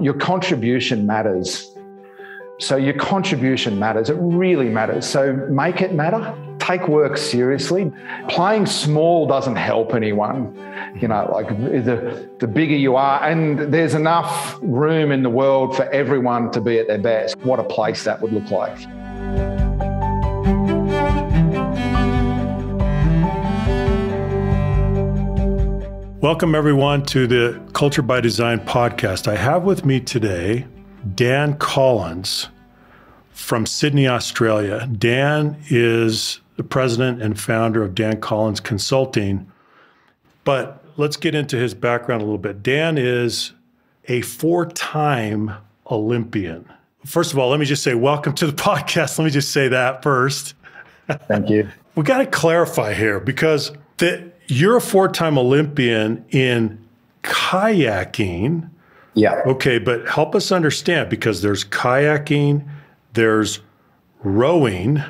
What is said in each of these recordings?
your contribution matters. So your contribution matters. It really matters. So make it matter. Take work seriously. Playing small doesn't help anyone. You know, like the, the bigger you are, and there's enough room in the world for everyone to be at their best. What a place that would look like. Welcome, everyone, to the Culture by Design podcast. I have with me today Dan Collins from Sydney, Australia. Dan is the president and founder of Dan Collins Consulting. But let's get into his background a little bit. Dan is a four time Olympian. First of all, let me just say, welcome to the podcast. Let me just say that first. Thank you. we got to clarify here because the you're a four-time Olympian in kayaking. Yeah. Okay, but help us understand because there's kayaking, there's rowing,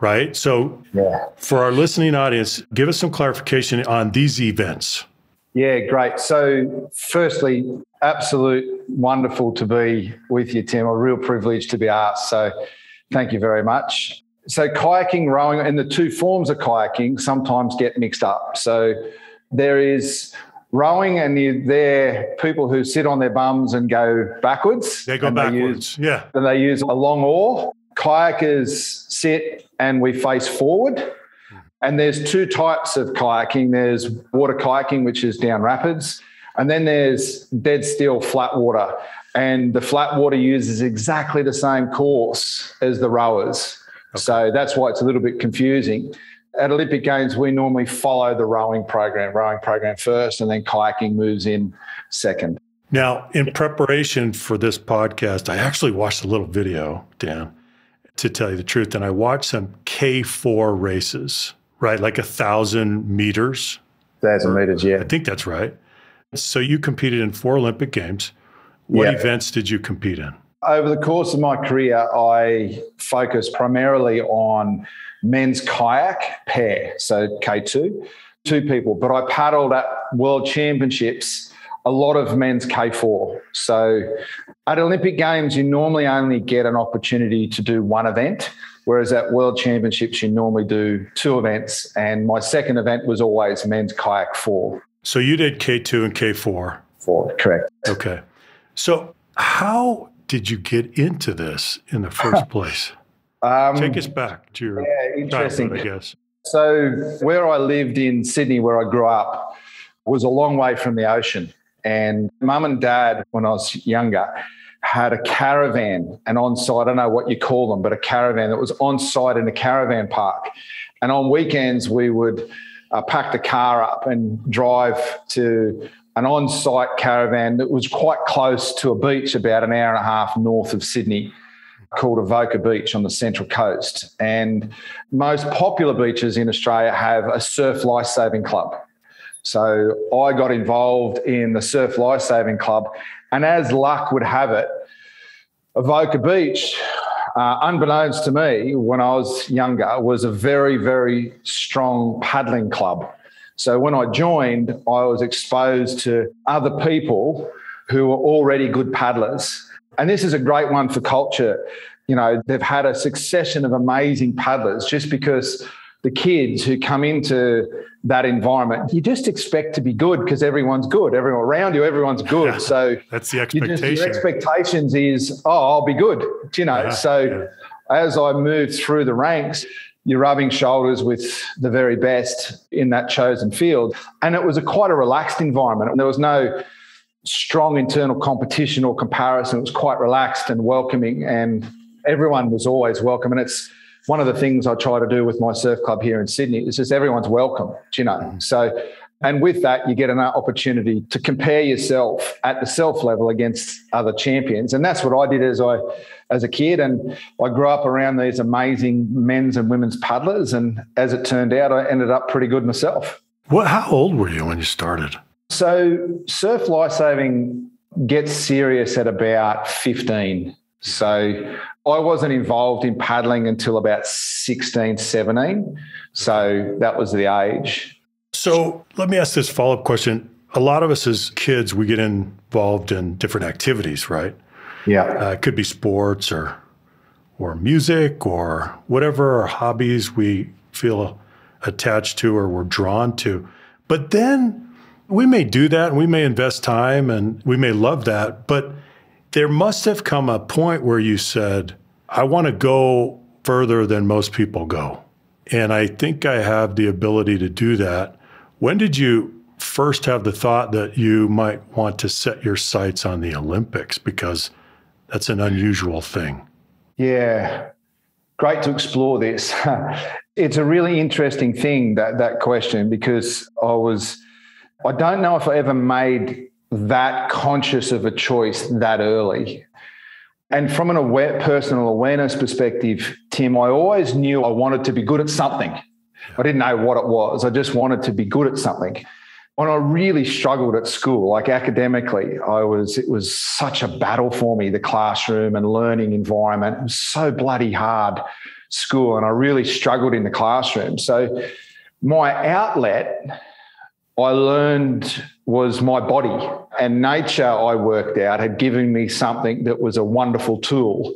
right? So yeah. for our listening audience, give us some clarification on these events. Yeah, great. So, firstly, absolute wonderful to be with you, Tim. A real privilege to be asked. So, thank you very much so kayaking, rowing, and the two forms of kayaking sometimes get mixed up. So there is rowing, and they're people who sit on their bums and go backwards. They go backwards, they use, yeah. And they use a long oar. Kayakers sit and we face forward. And there's two types of kayaking. There's water kayaking, which is down rapids, and then there's dead still flat water. And the flat water uses exactly the same course as the rowers. Okay. So that's why it's a little bit confusing. At Olympic Games, we normally follow the rowing program, rowing program first, and then kayaking moves in second. Now, in preparation for this podcast, I actually watched a little video, Dan, to tell you the truth. And I watched some K4 races, right? Like a thousand meters. Thousand meters, yeah. I think that's right. So you competed in four Olympic Games. What yeah. events did you compete in? Over the course of my career, I focused primarily on men's kayak pair, so K2, two people. But I paddled at world championships a lot of men's K4. So at Olympic Games, you normally only get an opportunity to do one event, whereas at World Championships, you normally do two events. And my second event was always men's kayak four. So you did K2 and K4? Four, correct. Okay. So how did you get into this in the first place? Um, Take us back to your yeah, interesting. I guess. So, where I lived in Sydney, where I grew up, was a long way from the ocean. And mum and dad, when I was younger, had a caravan, and on site, I don't know what you call them, but a caravan that was on site in a caravan park. And on weekends, we would uh, pack the car up and drive to an on site caravan that was quite close to a beach about an hour and a half north of Sydney called Avoca Beach on the central coast. And most popular beaches in Australia have a surf lifesaving club. So I got involved in the surf lifesaving club. And as luck would have it, Avoca Beach, uh, unbeknownst to me when I was younger, was a very, very strong paddling club. So when I joined, I was exposed to other people who were already good paddlers. And this is a great one for culture. You know, they've had a succession of amazing paddlers just because the kids who come into that environment, you just expect to be good because everyone's good. Everyone around you, everyone's good. Yeah, so that's the expectation. Just, your expectations is, oh, I'll be good. You know, yeah, so yeah. as I moved through the ranks, you're rubbing shoulders with the very best in that chosen field. And it was a quite a relaxed environment. There was no strong internal competition or comparison. It was quite relaxed and welcoming, and everyone was always welcome. And it's one of the things I try to do with my surf club here in Sydney is just everyone's welcome, you know. Mm. So and with that, you get an opportunity to compare yourself at the self level against other champions. And that's what I did as I as a kid. And I grew up around these amazing men's and women's paddlers. And as it turned out, I ended up pretty good myself. What how old were you when you started? So surf lifesaving gets serious at about 15. So I wasn't involved in paddling until about 16, 17. So that was the age. So let me ask this follow up question. a lot of us as kids, we get involved in different activities, right? Yeah. Uh, it could be sports or or music or whatever our hobbies we feel attached to or we're drawn to. But then we may do that and we may invest time and we may love that, but there must have come a point where you said, I want to go further than most people go. And I think I have the ability to do that. When did you first have the thought that you might want to set your sights on the Olympics? Because that's an unusual thing. Yeah, great to explore this. it's a really interesting thing that that question because I was I don't know if I ever made that conscious of a choice that early. And from an aware, personal awareness perspective, Tim, I always knew I wanted to be good at something. I didn't know what it was. I just wanted to be good at something. When I really struggled at school, like academically, I was it was such a battle for me, the classroom and learning environment. It was so bloody hard school, and I really struggled in the classroom. So my outlet I learned was my body and nature I worked out had given me something that was a wonderful tool.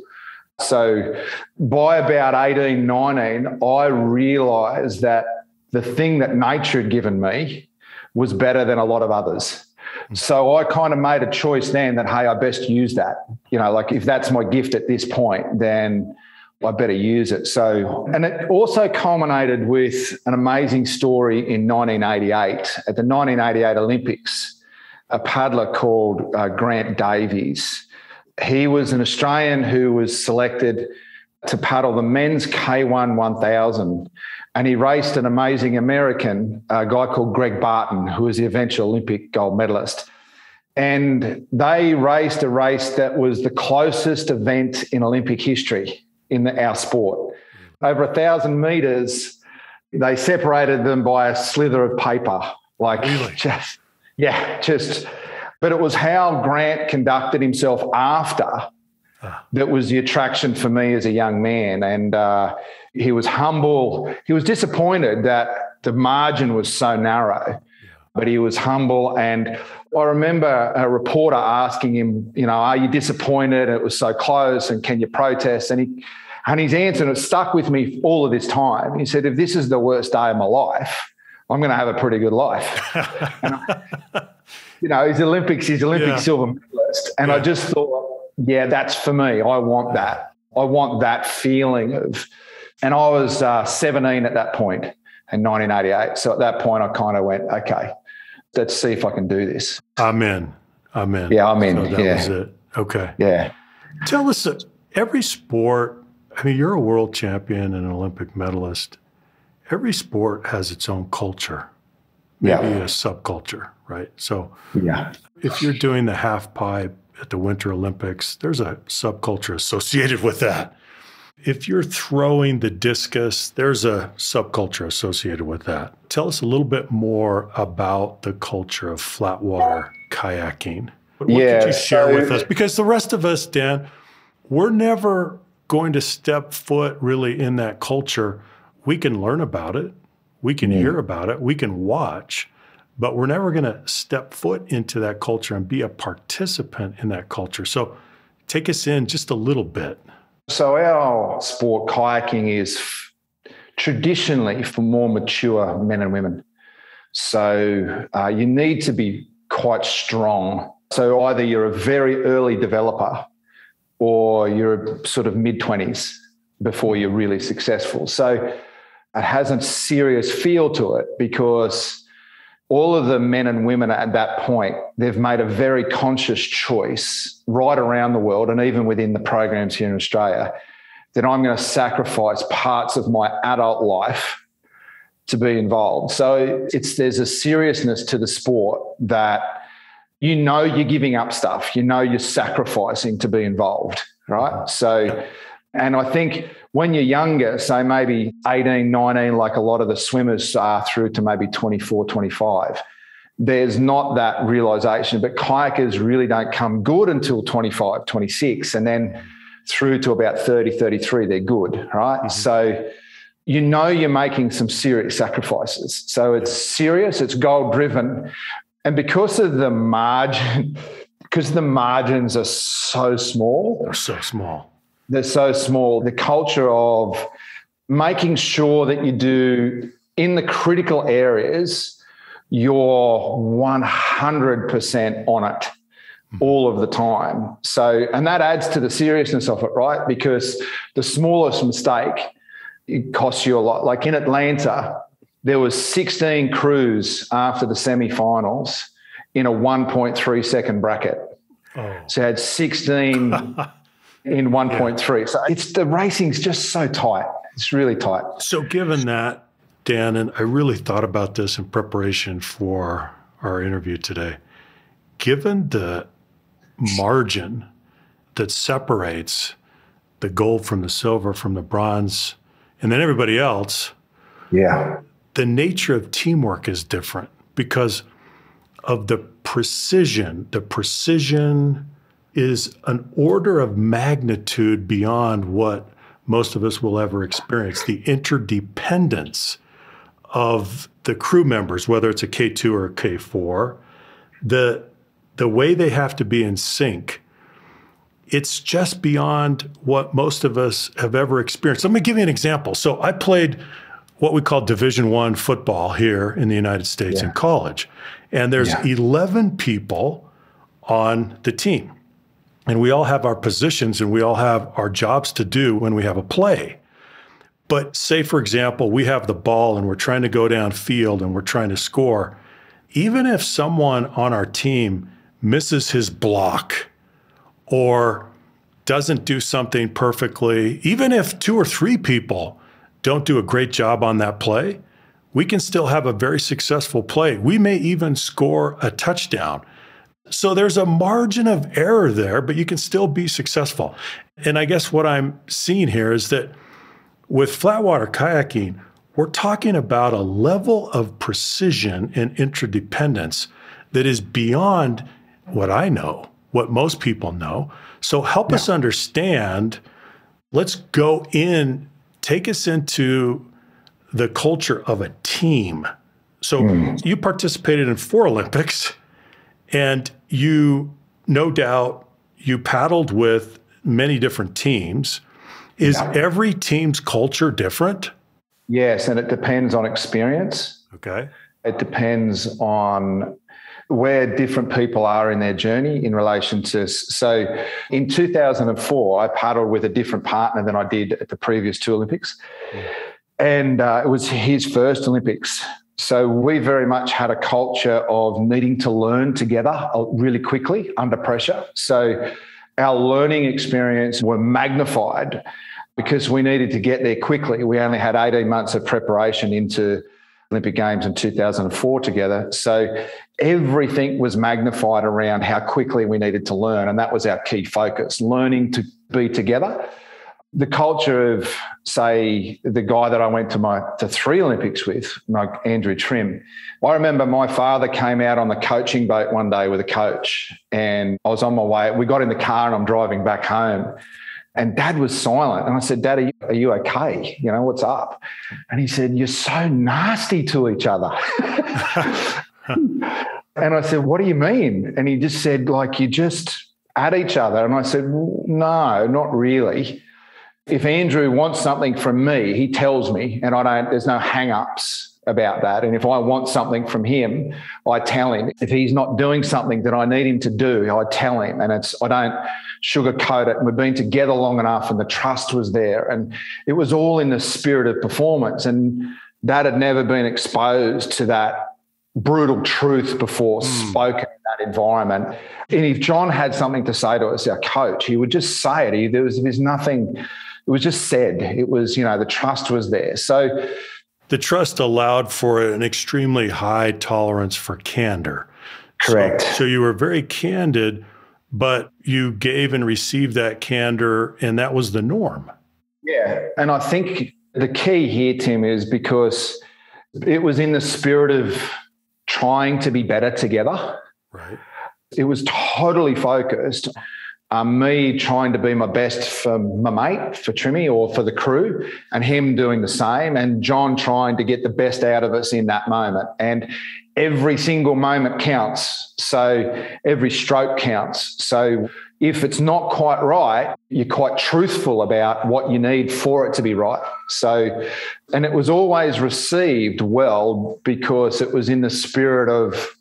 So by about 18, 19, I realized that the thing that nature had given me was better than a lot of others. So I kind of made a choice then that, hey, I best use that. You know, like if that's my gift at this point, then I better use it. So, and it also culminated with an amazing story in 1988 at the 1988 Olympics. A paddler called uh, Grant Davies. He was an Australian who was selected to paddle the men's K1 1000. And he raced an amazing American, a guy called Greg Barton, who was the eventual Olympic gold medalist. And they raced a race that was the closest event in Olympic history in the, our sport. Over a thousand meters, they separated them by a slither of paper. Like really? just, yeah, just. But it was how Grant conducted himself after ah. that was the attraction for me as a young man. And uh, he was humble. He was disappointed that the margin was so narrow, but he was humble. And I remember a reporter asking him, you know, are you disappointed? It was so close, and can you protest? And he and his answer, and it stuck with me all of this time. He said, if this is the worst day of my life, I'm going to have a pretty good life. I, you know, he's Olympics, he's Olympic yeah. silver medalist. And yeah. I just thought, yeah, that's for me. I want that. I want that feeling of, and I was uh, 17 at that point in 1988. So at that point, I kind of went, okay, let's see if I can do this. Amen. Amen. Yeah, I'm in. So that yeah. was it. Okay. Yeah. Tell us, uh, every sport I mean, you're a world champion and an Olympic medalist. Every sport has its own culture, maybe yeah. a subculture, right? So, yeah. if you're doing the half pipe at the Winter Olympics, there's a subculture associated with that. If you're throwing the discus, there's a subculture associated with that. Tell us a little bit more about the culture of flat water kayaking. What, yeah, could you share so, with us? Because the rest of us, Dan, we're never going to step foot really in that culture, we can learn about it, we can mm. hear about it, we can watch, but we're never going to step foot into that culture and be a participant in that culture. So take us in just a little bit. So, our sport, kayaking, is traditionally for more mature men and women. So, uh, you need to be quite strong. So, either you're a very early developer or you're sort of mid 20s before you're really successful. So it has a serious feel to it because all of the men and women at that point, they've made a very conscious choice right around the world and even within the programs here in Australia that I'm going to sacrifice parts of my adult life to be involved. So it's there's a seriousness to the sport that you know you're giving up stuff, you know you're sacrificing to be involved, right? So, and I think when you're younger, say maybe 18, 19, like a lot of the swimmers are through to maybe 24, 25, there's not that realization. But kayakers really don't come good until 25, 26. And then through to about 30, 33, they're good, right? Mm-hmm. So, you know you're making some serious sacrifices. So it's serious, it's goal driven, And because of the margin, because the margins are so small, they're so small. They're so small. The culture of making sure that you do in the critical areas, you're 100% on it all of the time. So, and that adds to the seriousness of it, right? Because the smallest mistake, it costs you a lot. Like in Atlanta, there was 16 crews after the semi-finals in a 1.3 second bracket. Oh. So had 16 in 1.3. Yeah. So it's the racing's just so tight. It's really tight. So given that, Dan, and I really thought about this in preparation for our interview today. Given the margin that separates the gold from the silver from the bronze and then everybody else yeah the nature of teamwork is different because of the precision the precision is an order of magnitude beyond what most of us will ever experience the interdependence of the crew members whether it's a K2 or a K4 the the way they have to be in sync, it's just beyond what most of us have ever experienced. Let me give you an example. So I played what we call Division One football here in the United States yeah. in college, and there's yeah. 11 people on the team, and we all have our positions and we all have our jobs to do when we have a play. But say, for example, we have the ball and we're trying to go downfield and we're trying to score. Even if someone on our team misses his block or doesn't do something perfectly, even if two or three people don't do a great job on that play, we can still have a very successful play. We may even score a touchdown. So there's a margin of error there, but you can still be successful. And I guess what I'm seeing here is that with flatwater kayaking, we're talking about a level of precision and interdependence that is beyond what I know, what most people know. So help yeah. us understand. Let's go in, take us into the culture of a team. So mm. you participated in four Olympics and you no doubt you paddled with many different teams. Is every team's culture different? Yes, and it depends on experience. Okay. It depends on where different people are in their journey in relation to. So in 2004, I paddled with a different partner than I did at the previous two Olympics. And uh, it was his first Olympics. So we very much had a culture of needing to learn together uh, really quickly under pressure. So our learning experience were magnified because we needed to get there quickly. We only had 18 months of preparation into Olympic Games in 2004 together. So everything was magnified around how quickly we needed to learn. And that was our key focus learning to be together. The culture of, say, the guy that I went to my to three Olympics with, like Andrew Trim. I remember my father came out on the coaching boat one day with a coach, and I was on my way. We got in the car, and I'm driving back home, and dad was silent. And I said, Dad, are you, are you okay? You know, what's up? And he said, You're so nasty to each other. and I said, What do you mean? And he just said, Like, you just at each other. And I said, No, not really. If Andrew wants something from me, he tells me, and I don't, there's no hang ups about that. And if I want something from him, I tell him. If he's not doing something that I need him to do, I tell him. And it's I don't sugarcoat it. And we've been together long enough and the trust was there. And it was all in the spirit of performance. And that had never been exposed to that brutal truth before mm. spoken in that environment. And if John had something to say to us, our coach, he would just say it. He, there was there's nothing, it was just said. It was, you know, the trust was there. So the trust allowed for an extremely high tolerance for candor. Correct. So, so, you were very candid, but you gave and received that candor, and that was the norm. Yeah. And I think the key here, Tim, is because it was in the spirit of trying to be better together. Right. It was totally focused um, me trying to be my best for my mate, for Trimmy or for the crew, and him doing the same, and John trying to get the best out of us in that moment. And every single moment counts. So every stroke counts. So if it's not quite right, you're quite truthful about what you need for it to be right. So, and it was always received well because it was in the spirit of,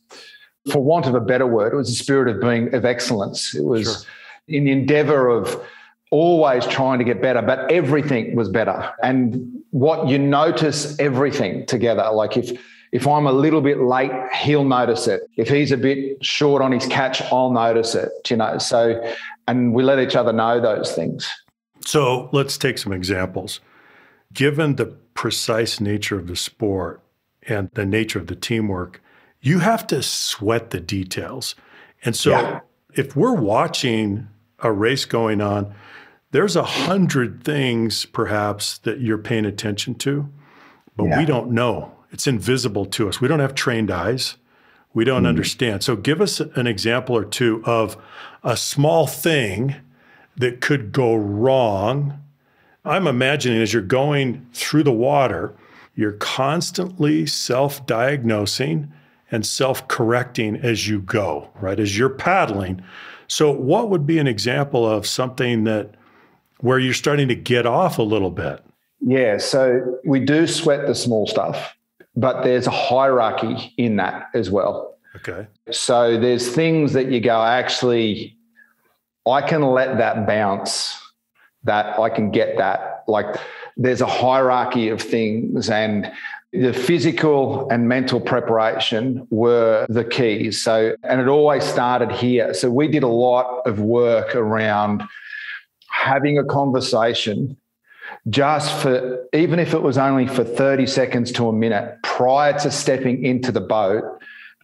for want of a better word, it was the spirit of being of excellence. It was sure. In the endeavor of always trying to get better, but everything was better. And what you notice everything together, like if if I'm a little bit late, he'll notice it. If he's a bit short on his catch, I'll notice it. You know, so and we let each other know those things. So let's take some examples. Given the precise nature of the sport and the nature of the teamwork, you have to sweat the details. And so yeah. if we're watching a race going on, there's a hundred things perhaps that you're paying attention to, but yeah. we don't know it's invisible to us. We don't have trained eyes. We don't mm understand. So give us an example or two of a small thing that could go wrong. I'm imagining as you're going through the water, you're constantly self diagnosing and self correcting as you go, right? As you're paddling. So, what would be an example of something that where you're starting to get off a little bit? Yeah. So, we do sweat the small stuff but there's a hierarchy in that as well. Okay. So there's things that you go, actually, I can let that bounce, that I can get that. Like there's a hierarchy of things, and the physical and mental preparation were the keys. So, and it always started here. So we did a lot of work around having a conversation just for even if it was only for 30 seconds to a minute prior to stepping into the boat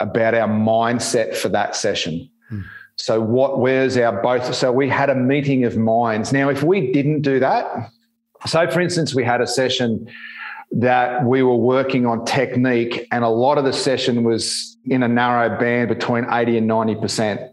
about our mindset for that session. Hmm. So what where's our both so we had a meeting of minds. Now if we didn't do that, so for instance we had a session that we were working on technique and a lot of the session was in a narrow band between 80 and 90%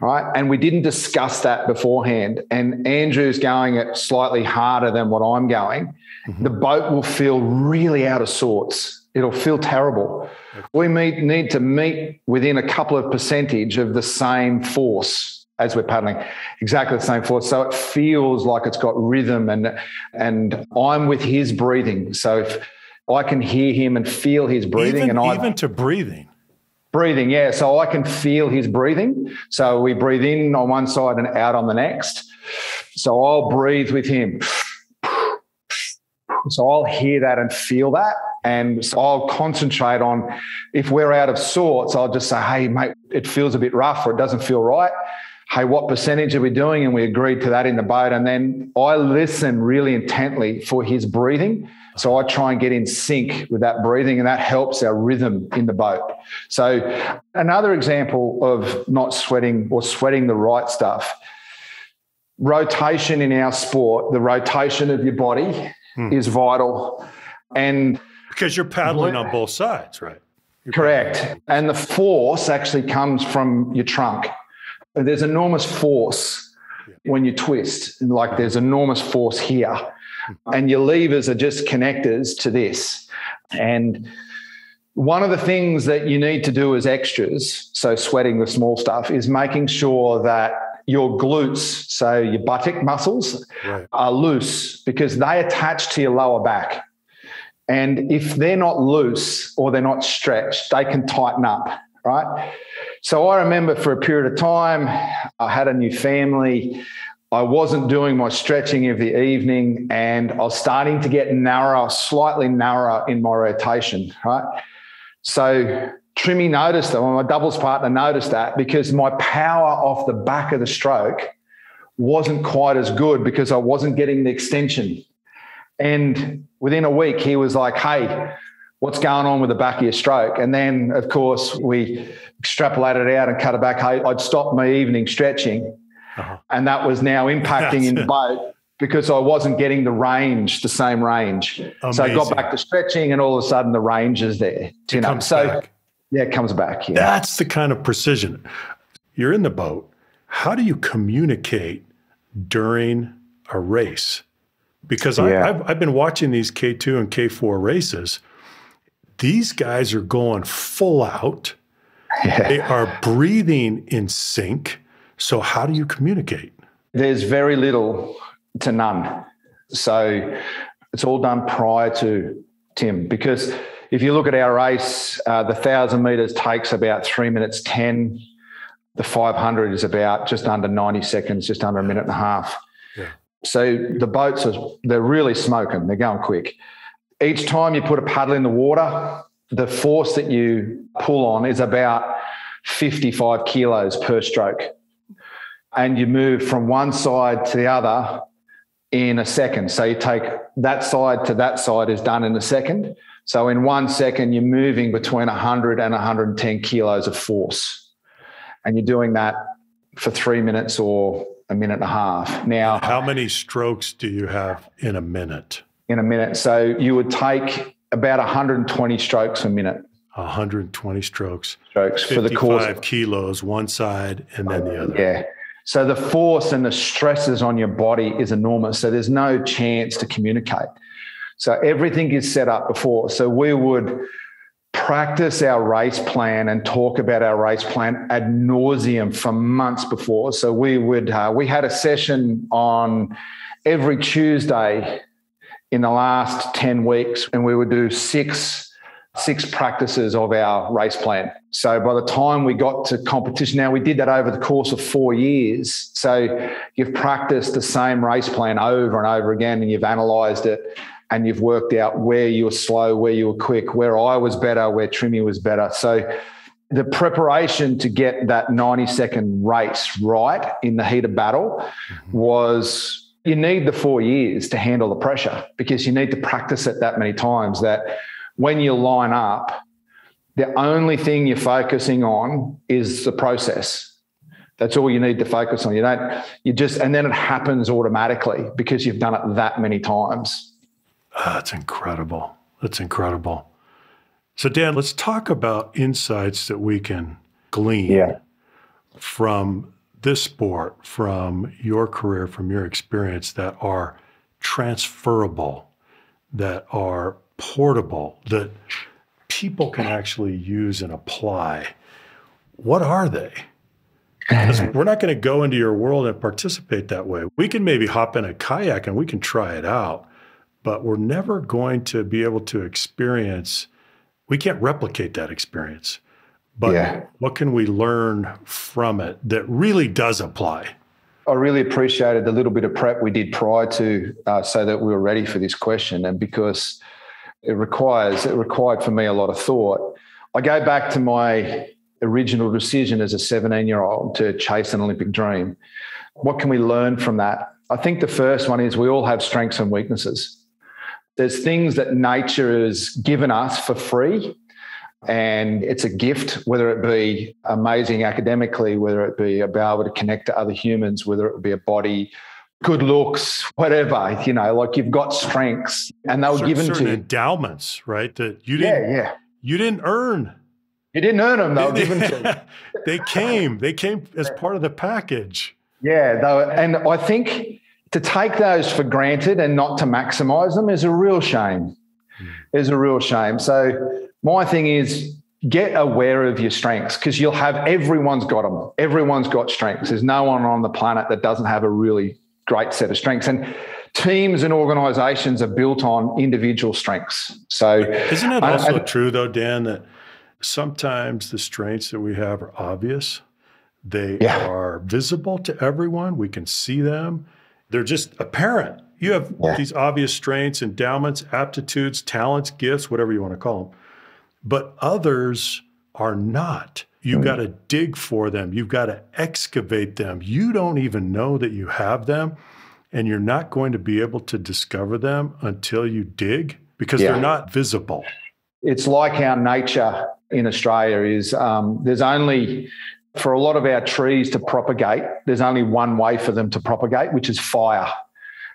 right? And we didn't discuss that beforehand. And Andrew's going it slightly harder than what I'm going. Mm-hmm. The boat will feel really out of sorts. It'll feel terrible. We meet, need to meet within a couple of percentage of the same force as we're paddling, exactly the same force. So it feels like it's got rhythm and and I'm with his breathing. So if I can hear him and feel his breathing, even, and I even to breathing. Breathing, yeah. So I can feel his breathing. So we breathe in on one side and out on the next. So I'll breathe with him. So I'll hear that and feel that. And so I'll concentrate on if we're out of sorts, I'll just say, hey, mate, it feels a bit rough or it doesn't feel right. Hey, what percentage are we doing? And we agreed to that in the boat. And then I listen really intently for his breathing. So I try and get in sync with that breathing, and that helps our rhythm in the boat. So, another example of not sweating or sweating the right stuff rotation in our sport, the rotation of your body hmm. is vital. And because you're paddling on both sides, right? You're correct. Paddling. And the force actually comes from your trunk. There's enormous force when you twist, and like there's enormous force here hmm. and your levers are just connectors to this. And one of the things that you need to do as extras, so sweating the small stuff, is making sure that your glutes, so your buttock muscles, right. are loose because they attach to your lower back. And if they're not loose or they're not stretched, they can tighten up, right? So I remember for a period of time, I had a new family. I wasn't doing my stretching of the evening and I was starting to get narrower, slightly narrower in my rotation, right? So Trimmy noticed that, my doubles partner noticed that because my power off the back of the stroke wasn't quite as good because I wasn't getting the extension. And within a week, he was like, hey, what's going on with the back of your stroke? And then, of course, we extrapolated out and cut it back. Hey, I'd stop my evening stretching uh-huh. And that was now impacting in the boat because I wasn't getting the range, the same range. Amazing. So I got back to stretching and all of a sudden the range is there. It you know, comes so back. yeah, it comes back. Yeah. That's the kind of precision. You're in the boat. How do you communicate during a race? Because yeah. I, have I've been watching these K2 and K4 races. These guys are going full out. Yeah. They are breathing in sync. So, how do you communicate? There's very little to none. So, it's all done prior to Tim because if you look at our race, uh, the 1,000 meters takes about three minutes 10. The 500 is about just under 90 seconds, just under a minute and a half. Yeah. So the boats are, they're really smoking. They're going quick. Each time you put a paddle in the water, the force that you pull on is about 55 kilos per stroke. And you move from one side to the other in a second. So you take that side to that side is done in a second. So in one second, you're moving between 100 and 110 kilos of force. And you're doing that for three minutes or a minute and a half. Now, how many strokes do you have in a minute? In a minute. So you would take about 120 strokes a minute. 120 strokes. Strokes for the course. Five kilos, one side and then the other. Yeah. So the force and the stresses on your body is enormous. So there's no chance to communicate. So everything is set up before. So we would practice our race plan and talk about our race plan ad nauseum for months before. So we would uh, we had a session on every Tuesday in the last 10 weeks and we would do six six practices of our race plan. So by the time we got to competition, now we did that over the course of four years. So you've practiced the same race plan over and over again and you've analyzed it and you've worked out where you were slow, where you were quick, where I was better, where Trimmy was better. So the preparation to get that 90 second race right in the heat of battle mm-hmm. was you need the four years to handle the pressure because you need to practice it that many times that when you line up, the only thing you're focusing on is the process. That's all you need to focus on. You don't, you just, and then it happens automatically because you've done it that many times. Oh, that's incredible. That's incredible. So, Dan, let's talk about insights that we can glean yeah. from this sport, from your career, from your experience that are transferable, that are portable, that people can actually use and apply. What are they? we're not going to go into your world and participate that way. We can maybe hop in a kayak and we can try it out but we're never going to be able to experience, we can't replicate that experience. But yeah. what can we learn from it that really does apply? I really appreciated the little bit of prep we did prior to uh, so that we were ready for this question. And because it requires, it required for me a lot of thought. I go back to my original decision as a 17 year old to chase an Olympic dream. What can we learn from that? I think the first one is we all have strengths and weaknesses there's things that nature has given us for free and it's a gift, whether it be amazing academically, whether it be about able to connect to other humans, whether it be a body, good looks, whatever, you know, like you've got strengths and they were certain, given certain to you. endowments, right? That you didn't, yeah, yeah. you didn't earn. You didn't earn them, they were given to They came, they came as part of the package. Yeah. Were, and I think to take those for granted and not to maximize them is a real shame. Mm. Is a real shame. So my thing is get aware of your strengths because you'll have everyone's got them. Everyone's got strengths. There's no one on the planet that doesn't have a really great set of strengths. And teams and organizations are built on individual strengths. So isn't it also I, I, true though, Dan, that sometimes the strengths that we have are obvious? They yeah. are visible to everyone. We can see them they're just apparent. You have yeah. these obvious strengths, endowments, aptitudes, talents, gifts, whatever you want to call them. But others are not. You've mm. got to dig for them. You've got to excavate them. You don't even know that you have them. And you're not going to be able to discover them until you dig because yeah. they're not visible. It's like our nature in Australia is um, there's only for a lot of our trees to propagate, there's only one way for them to propagate, which is fire.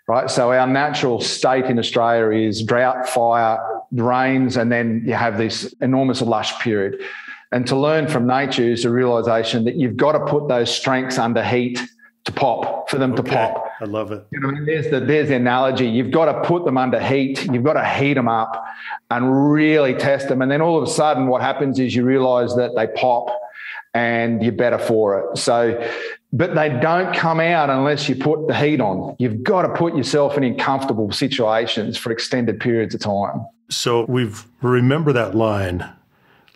Right. So our natural state in Australia is drought, fire, rains, and then you have this enormous lush period. And to learn from nature is the realization that you've got to put those strengths under heat to pop for them okay. to pop. I love it. You know, I mean, there's the there's the analogy. You've got to put them under heat. You've got to heat them up and really test them. And then all of a sudden, what happens is you realize that they pop, and you're better for it. So, but they don't come out unless you put the heat on. You've got to put yourself in uncomfortable situations for extended periods of time. So we've remember that line,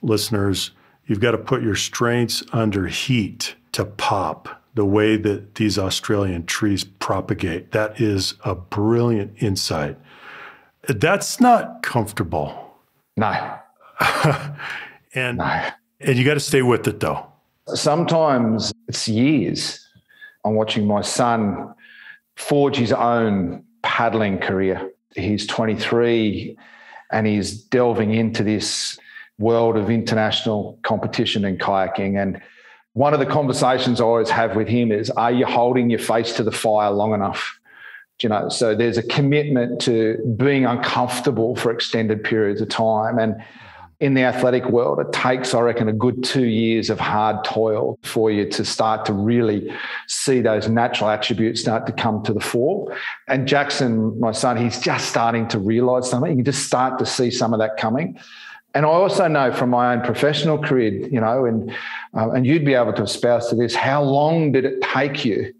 listeners. You've got to put your strengths under heat to pop the way that these Australian trees propagate. That is a brilliant insight. That's not comfortable. No. and no. and you got to stay with it though. Sometimes it's years. I'm watching my son forge his own paddling career. He's 23 and he's delving into this world of international competition and kayaking. And one of the conversations I always have with him is Are you holding your face to the fire long enough? You know, so there's a commitment to being uncomfortable for extended periods of time. And in the athletic world, it takes, I reckon, a good two years of hard toil for you to start to really see those natural attributes start to come to the fore. And Jackson, my son, he's just starting to realize something. You can just start to see some of that coming. And I also know from my own professional career, you know, and uh, and you'd be able to espouse to this. How long did it take you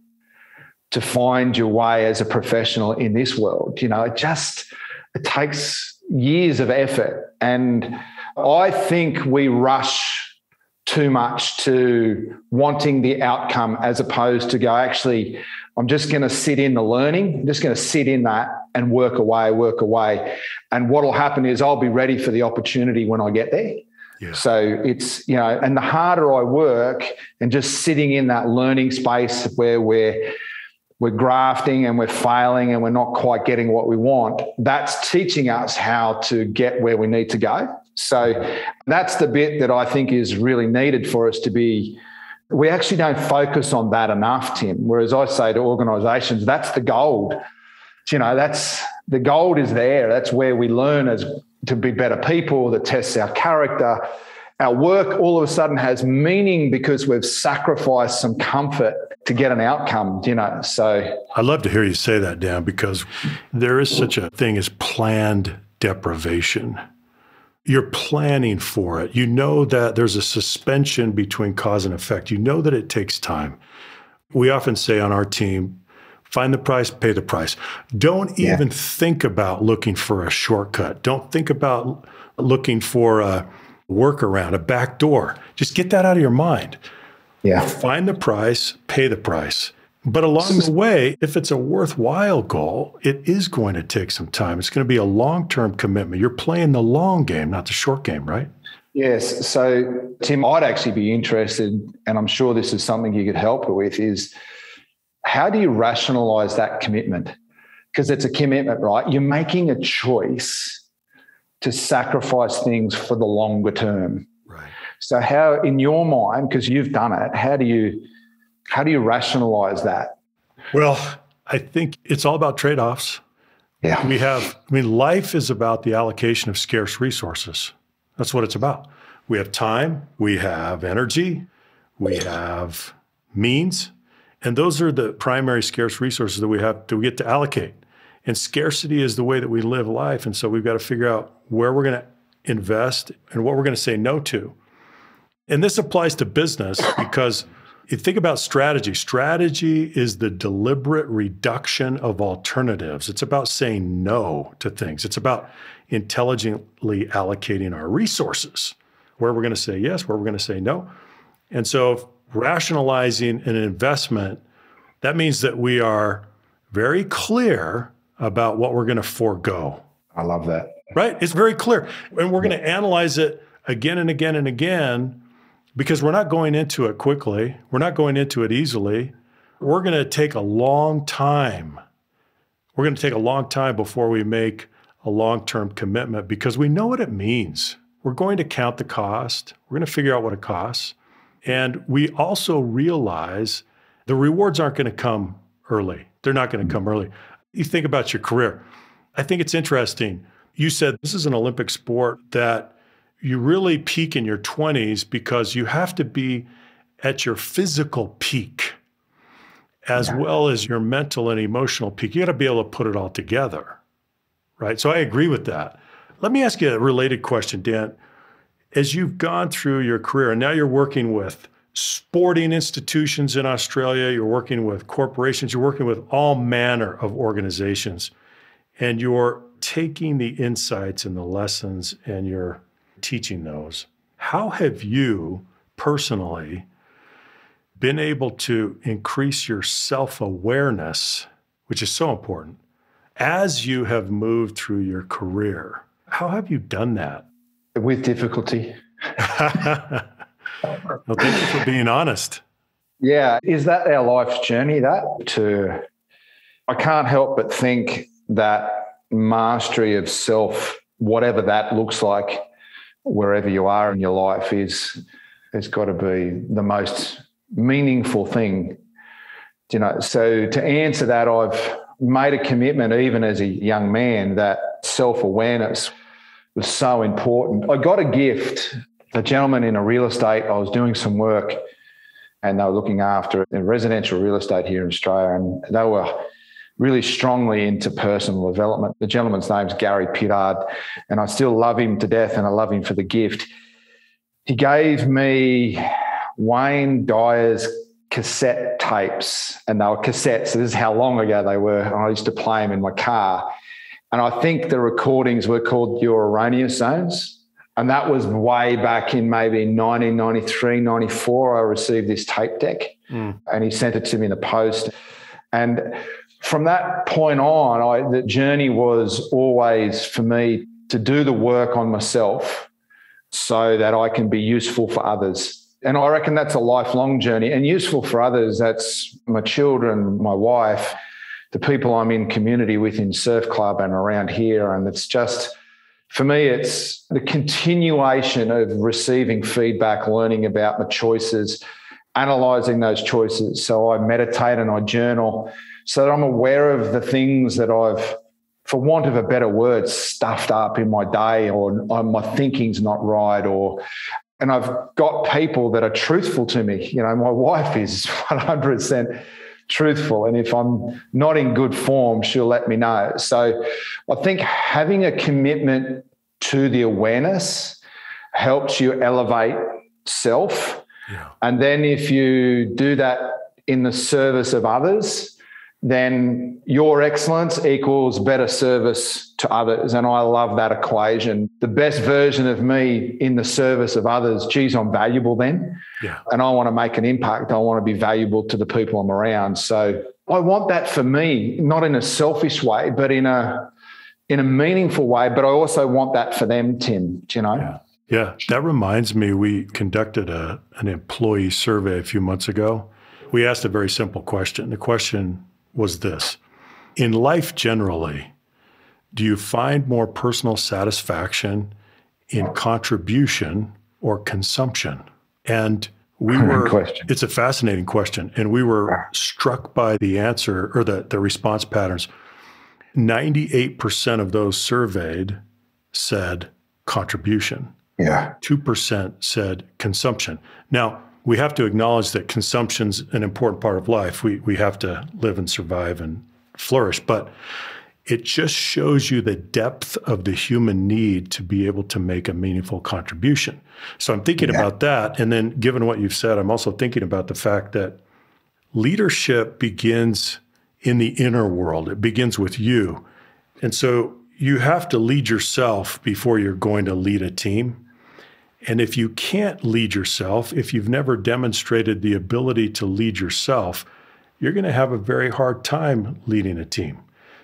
to find your way as a professional in this world? You know, it just it takes years of effort and I think we rush too much to wanting the outcome as opposed to go, actually, I'm just going to sit in the learning, I'm just going to sit in that and work away, work away. And what will happen is I'll be ready for the opportunity when I get there. Yeah. So it's, you know, and the harder I work and just sitting in that learning space where we're, we're grafting and we're failing and we're not quite getting what we want, that's teaching us how to get where we need to go. So that's the bit that I think is really needed for us to be. We actually don't focus on that enough, Tim. Whereas I say to organizations, that's the gold. You know, that's the gold is there. That's where we learn as to be better people, that tests our character. Our work all of a sudden has meaning because we've sacrificed some comfort to get an outcome, you know. So I love to hear you say that, Dan, because there is such a thing as planned deprivation you're planning for it. You know that there's a suspension between cause and effect. You know that it takes time. We often say on our team, find the price, pay the price. Don't yeah. even think about looking for a shortcut. Don't think about looking for a workaround, a back door. Just get that out of your mind. Yeah. Find the price, pay the price. But along the way, if it's a worthwhile goal, it is going to take some time. It's going to be a long term commitment. You're playing the long game, not the short game, right? Yes. So, Tim, I'd actually be interested, and I'm sure this is something you could help with, is how do you rationalize that commitment? Because it's a commitment, right? You're making a choice to sacrifice things for the longer term. Right. So, how, in your mind, because you've done it, how do you how do you rationalize that? Well, I think it's all about trade offs. Yeah. We have, I mean, life is about the allocation of scarce resources. That's what it's about. We have time, we have energy, we have means, and those are the primary scarce resources that we have that we get to allocate. And scarcity is the way that we live life. And so we've got to figure out where we're going to invest and what we're going to say no to. And this applies to business because you think about strategy. Strategy is the deliberate reduction of alternatives. It's about saying no to things. It's about intelligently allocating our resources, where we're going to say yes, where we're going to say no. And so, rationalizing an investment, that means that we are very clear about what we're going to forego. I love that. Right? It's very clear. And we're going to analyze it again and again and again because we're not going into it quickly. We're not going into it easily. We're going to take a long time. We're going to take a long time before we make a long term commitment because we know what it means. We're going to count the cost, we're going to figure out what it costs. And we also realize the rewards aren't going to come early. They're not going to come early. You think about your career. I think it's interesting. You said this is an Olympic sport that you really peak in your 20s because you have to be at your physical peak. as yeah. well as your mental and emotional peak. You got to be able to put it all together. Right. So I agree with that. Let me ask you a related question, Dan. As you've gone through your career and now you're working with sporting institutions in Australia, you're working with corporations, you're working with all manner of organizations, and you're taking the insights and the lessons and you're teaching those. How have you personally been able to increase your self awareness, which is so important, as you have moved through your career? How have you done that? With difficulty. well, thank you for being honest. Yeah. Is that our life's journey? That to, I can't help but think that mastery of self, whatever that looks like, wherever you are in your life, is has got to be the most meaningful thing. You know, so to answer that, I've made a commitment, even as a young man, that self awareness was so important. I got a gift a gentleman in a real estate. I was doing some work and they were looking after residential real estate here in Australia, and they were really strongly into personal development. The gentleman's name's Gary Pittard, and I still love him to death, and I love him for the gift. He gave me Wayne Dyer's cassette tapes, and they were cassettes. So this is how long ago they were. I used to play them in my car. And I think the recordings were called Your Erroneous Zones. And that was way back in maybe 1993, 94. I received this tape deck mm. and he sent it to me in the post. And from that point on, I, the journey was always for me to do the work on myself so that I can be useful for others. And I reckon that's a lifelong journey and useful for others. That's my children, my wife, the people I'm in community with in Surf Club and around here. And it's just, for me, it's the continuation of receiving feedback, learning about my choices, analyzing those choices. So I meditate and I journal so that I'm aware of the things that I've, for want of a better word, stuffed up in my day or, my thinking's not right or and I've got people that are truthful to me. You know, my wife is 100% truthful. And if I'm not in good form, she'll let me know. So I think having a commitment to the awareness helps you elevate self. Yeah. And then if you do that in the service of others, then your excellence equals better service to others. And I love that equation. The best version of me in the service of others, geez, I'm valuable then. Yeah. And I want to make an impact. I want to be valuable to the people I'm around. So I want that for me, not in a selfish way, but in a in a meaningful way. But I also want that for them, Tim. Do you know? Yeah. Yeah, that reminds me. We conducted a, an employee survey a few months ago. We asked a very simple question. The question was this In life generally, do you find more personal satisfaction in contribution or consumption? And we were, question. it's a fascinating question. And we were struck by the answer or the, the response patterns. 98% of those surveyed said contribution. Yeah. 2% said consumption. Now, we have to acknowledge that consumption's an important part of life. We we have to live and survive and flourish, but it just shows you the depth of the human need to be able to make a meaningful contribution. So I'm thinking yeah. about that and then given what you've said, I'm also thinking about the fact that leadership begins in the inner world. It begins with you. And so you have to lead yourself before you're going to lead a team. And if you can't lead yourself, if you've never demonstrated the ability to lead yourself, you're going to have a very hard time leading a team.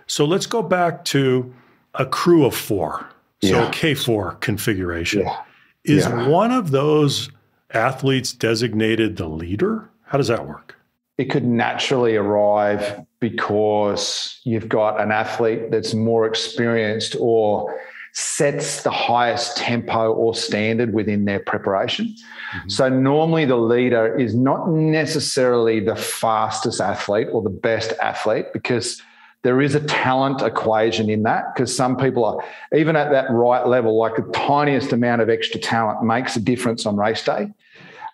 So let's go back to a crew of four. So yeah. K4 configuration. Yeah. Is yeah. one of those athletes designated the leader? How does that work? It could naturally arrive because you've got an athlete that's more experienced or sets the highest tempo or standard within their preparation. Mm-hmm. So, normally the leader is not necessarily the fastest athlete or the best athlete because there is a talent equation in that because some people are even at that right level like the tiniest amount of extra talent makes a difference on race day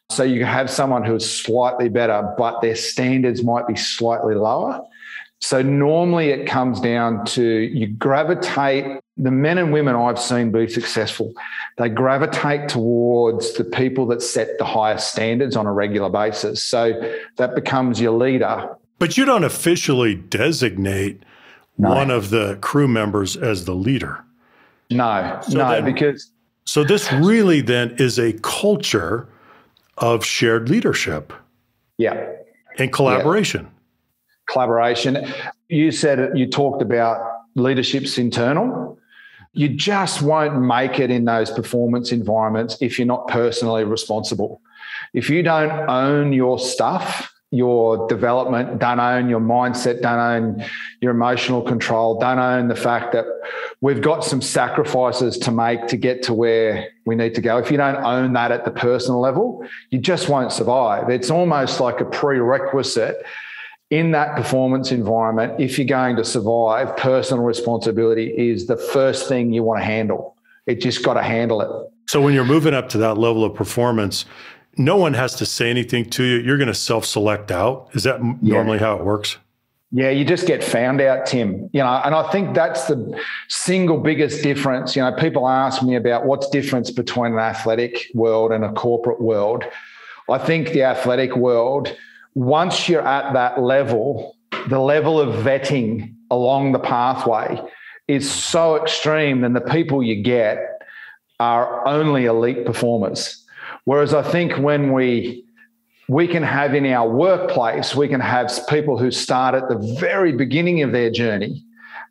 So you have someone who is slightly better, but their standards might be slightly lower. So normally it comes down to you gravitate, the men and women I've seen be successful, they gravitate towards the people that set the highest standards on a regular basis. So that becomes your leader. But you don't officially designate no. one of the crew members as the leader. No, so no, then, because. So this really then is a culture of shared leadership. Yeah. And collaboration. Yeah collaboration. You said it, you talked about leadership's internal. You just won't make it in those performance environments if you're not personally responsible. If you don't own your stuff, your development, don't own your mindset, don't own your emotional control, don't own the fact that we've got some sacrifices to make to get to where we need to go. If you don't own that at the personal level, you just won't survive. It's almost like a prerequisite in that performance environment, if you're going to survive, personal responsibility is the first thing you want to handle. It just got to handle it. So when you're moving up to that level of performance, no one has to say anything to you. You're going to self-select out. Is that yeah. normally how it works? Yeah, you just get found out, Tim. You know, and I think that's the single biggest difference. You know, people ask me about what's difference between an athletic world and a corporate world. I think the athletic world once you're at that level, the level of vetting along the pathway is so extreme, then the people you get are only elite performers. Whereas I think when we we can have in our workplace, we can have people who start at the very beginning of their journey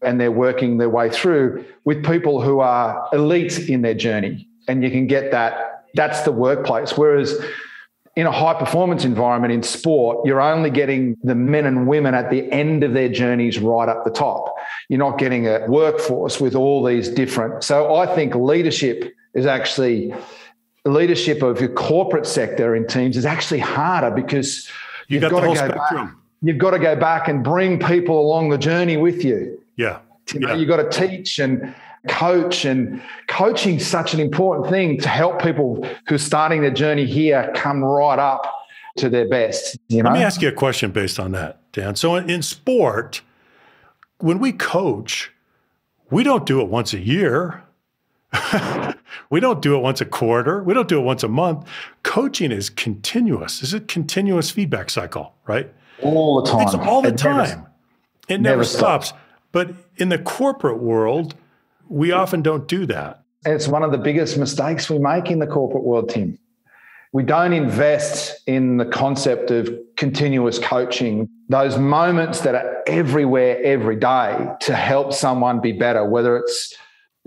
and they're working their way through with people who are elite in their journey. And you can get that. That's the workplace. Whereas in a high performance environment in sport, you're only getting the men and women at the end of their journeys right up the top. You're not getting a workforce with all these different. So I think leadership is actually leadership of your corporate sector in teams is actually harder because you have got, got to go spectrum. back. You've got to go back and bring people along the journey with you. Yeah. You know, yeah. you've got to teach and coach and coaching such an important thing to help people who are starting their journey here come right up to their best. You know? Let me ask you a question based on that, Dan. So in, sport, when we coach, we don't do it once a year. we don't do it once a quarter. We don't do it once a month. Coaching is continuous. It's a continuous feedback cycle, right? All the time. It's all the it time. Never, it never, never stops. stops. But in the corporate world, we often don't do that. It's one of the biggest mistakes we make in the corporate world, Tim. We don't invest in the concept of continuous coaching, those moments that are everywhere every day to help someone be better, whether it's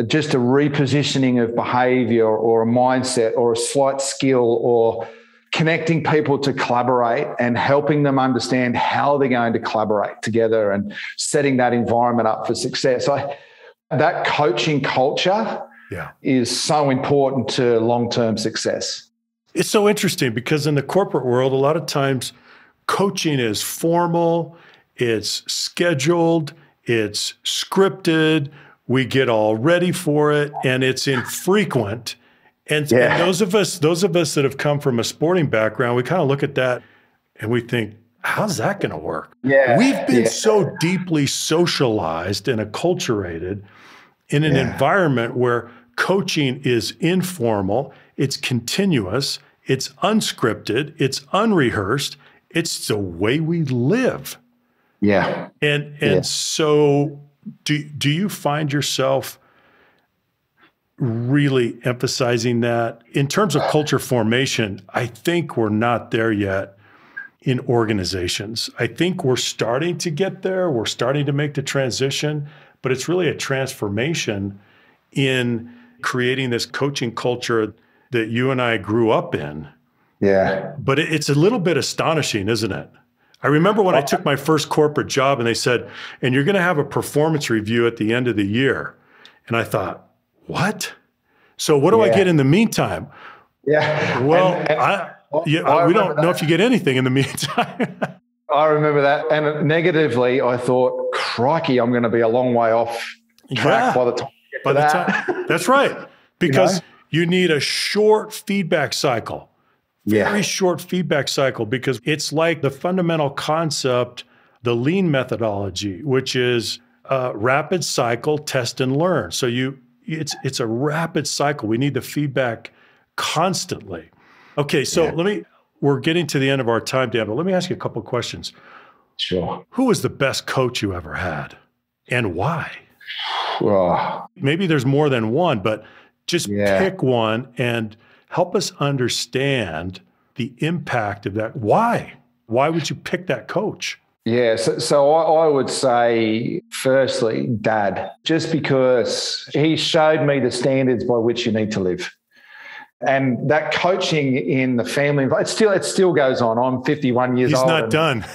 just a repositioning of behavior or a mindset or a slight skill or connecting people to collaborate and helping them understand how they're going to collaborate together and setting that environment up for success. I, that coaching culture yeah. is so important to long term success. It's so interesting because in the corporate world, a lot of times coaching is formal, it's scheduled, it's scripted, we get all ready for it, and it's infrequent. And, yeah. and those of us, those of us that have come from a sporting background, we kind of look at that and we think, how's that going to work? Yeah. We've been yeah. so deeply socialized and acculturated in an yeah. environment where coaching is informal, it's continuous, it's unscripted, it's unrehearsed, it's the way we live. Yeah. And and yeah. so do do you find yourself really emphasizing that in terms of culture formation? I think we're not there yet in organizations. I think we're starting to get there. We're starting to make the transition, but it's really a transformation in creating this coaching culture that you and I grew up in. Yeah. But it's a little bit astonishing, isn't it? I remember when I took my first corporate job and they said, and you're going to have a performance review at the end of the year. And I thought, what? So what do yeah. I get in the meantime? Yeah. Well, and, and, I, oh, yeah, oh, we don't that. know if you get anything in the meantime. I remember that. And negatively, I thought, crikey, I'm going to be a long way off track yeah, by the time by the that. time. That's right. Because you, know? you need a short feedback cycle Very yeah. short feedback cycle because it's like the fundamental concept, the lean methodology, which is a rapid cycle, test and learn. So you it's it's a rapid cycle. We need the feedback constantly. Okay, so yeah. let me we're getting to the end of our time, Dan, but let me ask you a couple questions. Sure. Who was the best coach you ever had and why? Oh. Maybe there's more than one, but just yeah. pick one and help us understand the impact of that. Why? Why would you pick that coach? Yeah, so, so I, I, would say, firstly, dad, just because he showed me the standards by which you need to live. And that coaching in the family, it still it still goes on. I'm 51 years he's old. He's not done.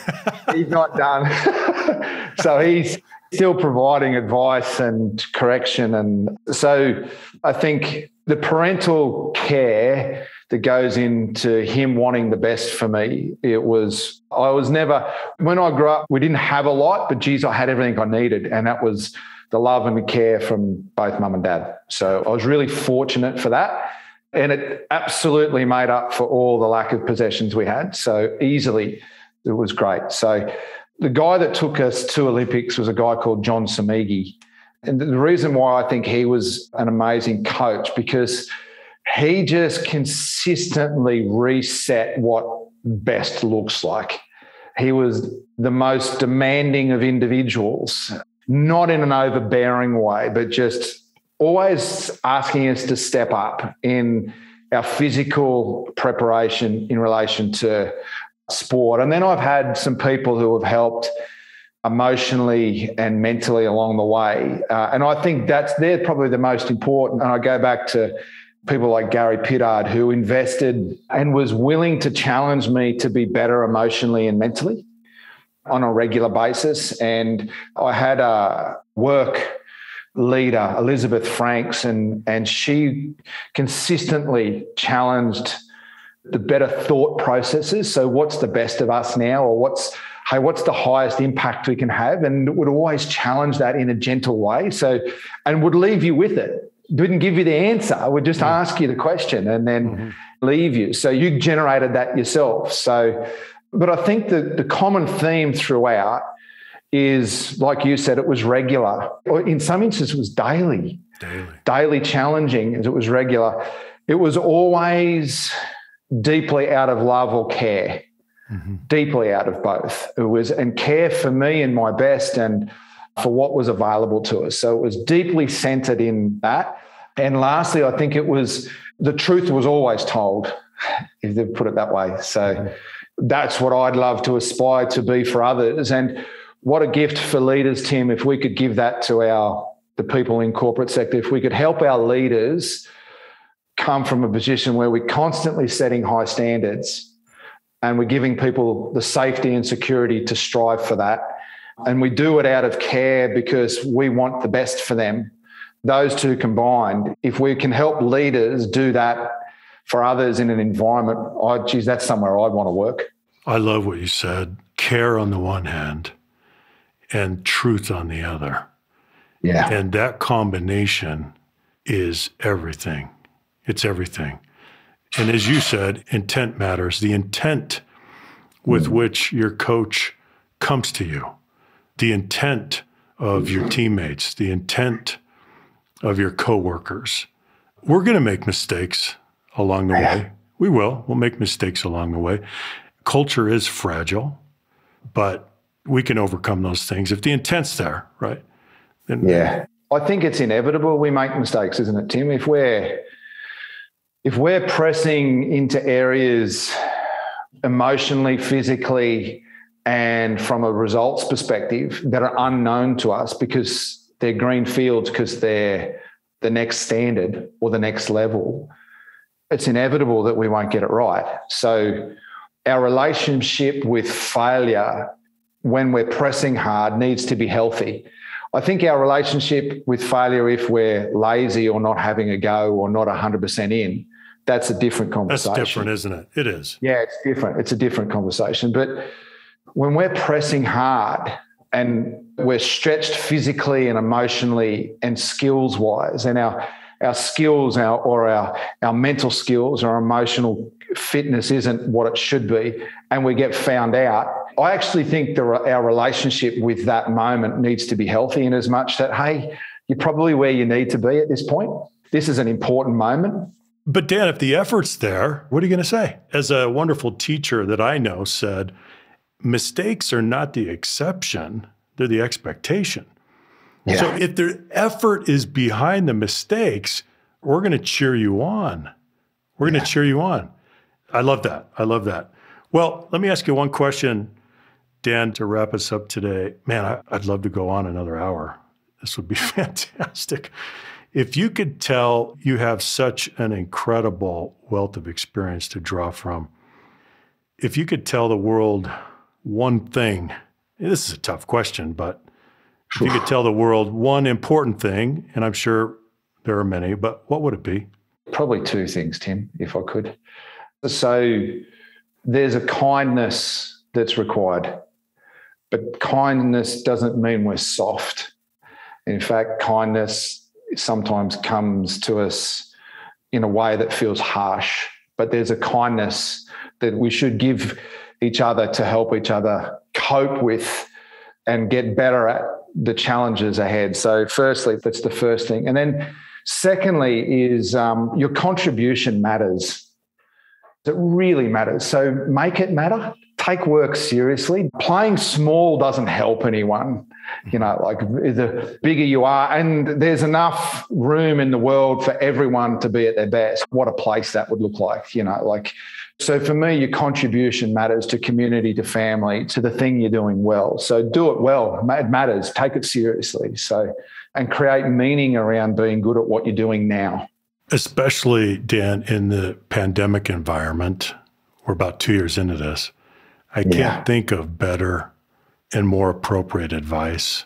he's not done. so he's still providing advice and correction. And so I think the parental care that goes into him wanting the best for me. It was, I was never, when I grew up, we didn't have a lot, but geez, I had everything I needed. And that was the love and the care from both mum and dad. So I was really fortunate for that. And it absolutely made up for all the lack of possessions we had. So easily, it was great. So the guy that took us to Olympics was a guy called John Sumegi. And the reason why I think he was an amazing coach because he just consistently reset what best looks like. He was the most demanding of individuals, not in an overbearing way, but just always asking us to step up in our physical preparation in relation to sport. And then I've had some people who have helped emotionally and mentally along the way. Uh, and I think that's they're probably the most important. And I go back to people like Gary Pittard, who invested and was willing to challenge me to be better emotionally and mentally on a regular basis. And I had a work leader, Elizabeth Franks, and, and she consistently challenged the better thought processes. So, what's the best of us now, or what's hey, what's the highest impact we can have? And would always challenge that in a gentle way. So, and would leave you with it didn't give you the answer, would just mm. ask you the question and then mm-hmm. leave you. So you generated that yourself. So, but I think that the common theme throughout is, like you said, it was regular. Or in some instances, it was daily, daily, daily challenging as it was regular. It was always deeply out of love or care, mm-hmm. deeply out of both. It was, and care for me and my best and for what was available to us. So it was deeply centered in that. And lastly, I think it was the truth was always told, if they put it that way. So that's what I'd love to aspire to be for others. And what a gift for leaders, Tim, if we could give that to our the people in corporate sector, if we could help our leaders come from a position where we're constantly setting high standards and we're giving people the safety and security to strive for that and we do it out of care because we want the best for them. Those two combined, if we can help leaders do that for others in an environment, I geez, that's somewhere I'd want to work. I love what you said. Care on the one hand and truth on the other. Yeah. And that combination is everything. It's everything. And as you said, intent matters. The intent with mm. which your coach comes to you the intent of your teammates, the intent of your coworkers. We're going to make mistakes along the way. We will. We'll make mistakes along the way. Culture is fragile, but we can overcome those things if the intent's there, right? Then yeah. I think it's inevitable we make mistakes, isn't it, Tim? If we're if we're pressing into areas emotionally, physically, and from a results perspective that are unknown to us because they're green fields because they're the next standard or the next level, it's inevitable that we won't get it right. So, our relationship with failure when we're pressing hard needs to be healthy. I think our relationship with failure, if we're lazy or not having a go or not 100% in, that's a different conversation. That's different, isn't it? It is. Yeah, it's different. It's a different conversation. But when we're pressing hard and we're stretched physically and emotionally and skills wise, and our our skills our, or our, our mental skills, or emotional fitness isn't what it should be and we get found out, I actually think the, our relationship with that moment needs to be healthy in as much that, hey, you're probably where you need to be at this point. This is an important moment. But Dan, if the effort's there, what are you going to say? As a wonderful teacher that I know said, mistakes are not the exception, they're the expectation. Yeah. So if the effort is behind the mistakes, we're going to cheer you on. We're going to cheer you on. I love that. I love that. Well, let me ask you one question, Dan, to wrap us up today. Man, I'd love to go on another hour. This would be fantastic. If you could tell you have such an incredible wealth of experience to draw from, if you could tell the world one thing, this is a tough question, but if you could tell the world one important thing, and I'm sure there are many, but what would it be? Probably two things, Tim, if I could. So there's a kindness that's required, but kindness doesn't mean we're soft. In fact, kindness sometimes comes to us in a way that feels harsh, but there's a kindness that we should give each other to help each other cope with and get better at the challenges ahead. So, firstly, that's the first thing. And then, secondly, is um, your contribution matters. It really matters. So, make it matter. Take work seriously. Playing small doesn't help anyone. You know, like the bigger you are, and there's enough room in the world for everyone to be at their best. What a place that would look like, you know, like so for me, your contribution matters to community, to family, to the thing you're doing well. So do it well. It matters. Take it seriously. So and create meaning around being good at what you're doing now. Especially, Dan, in the pandemic environment. We're about two years into this. I can't yeah. think of better and more appropriate advice.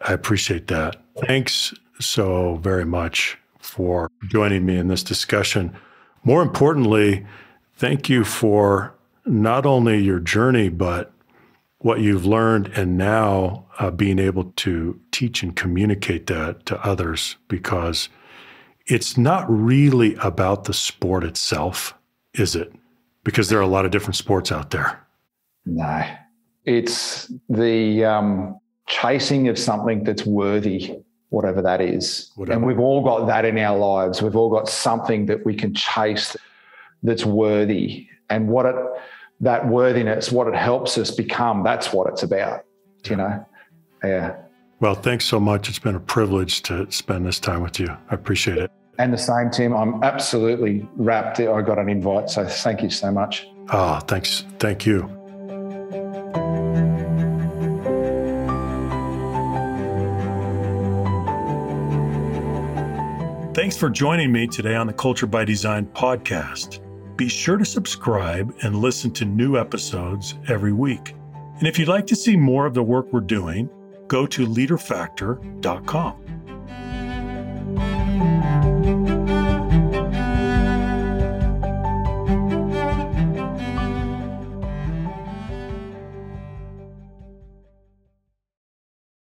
I appreciate that. Thanks so very much for joining me in this discussion. More importantly, Thank you for not only your journey, but what you've learned and now uh, being able to teach and communicate that to others because it's not really about the sport itself, is it? Because there are a lot of different sports out there. No, it's the um, chasing of something that's worthy, whatever that is. Whatever. And we've all got that in our lives. We've all got something that we can chase that's worthy. And what it that worthiness what it helps us become that's what it's about you know? Yeah. Well thanks so much. It's been a privilege to spend this time with you. I appreciate it. And the same tim. I'm absolutely wrapped. I got an invite so thank you so much. Oh thanks. Thank you Thanks for joining me today on the Culture by Design podcast. Be sure to subscribe and listen to new episodes every week. And if you'd like to see more of the work we're doing, go to leaderfactor.com.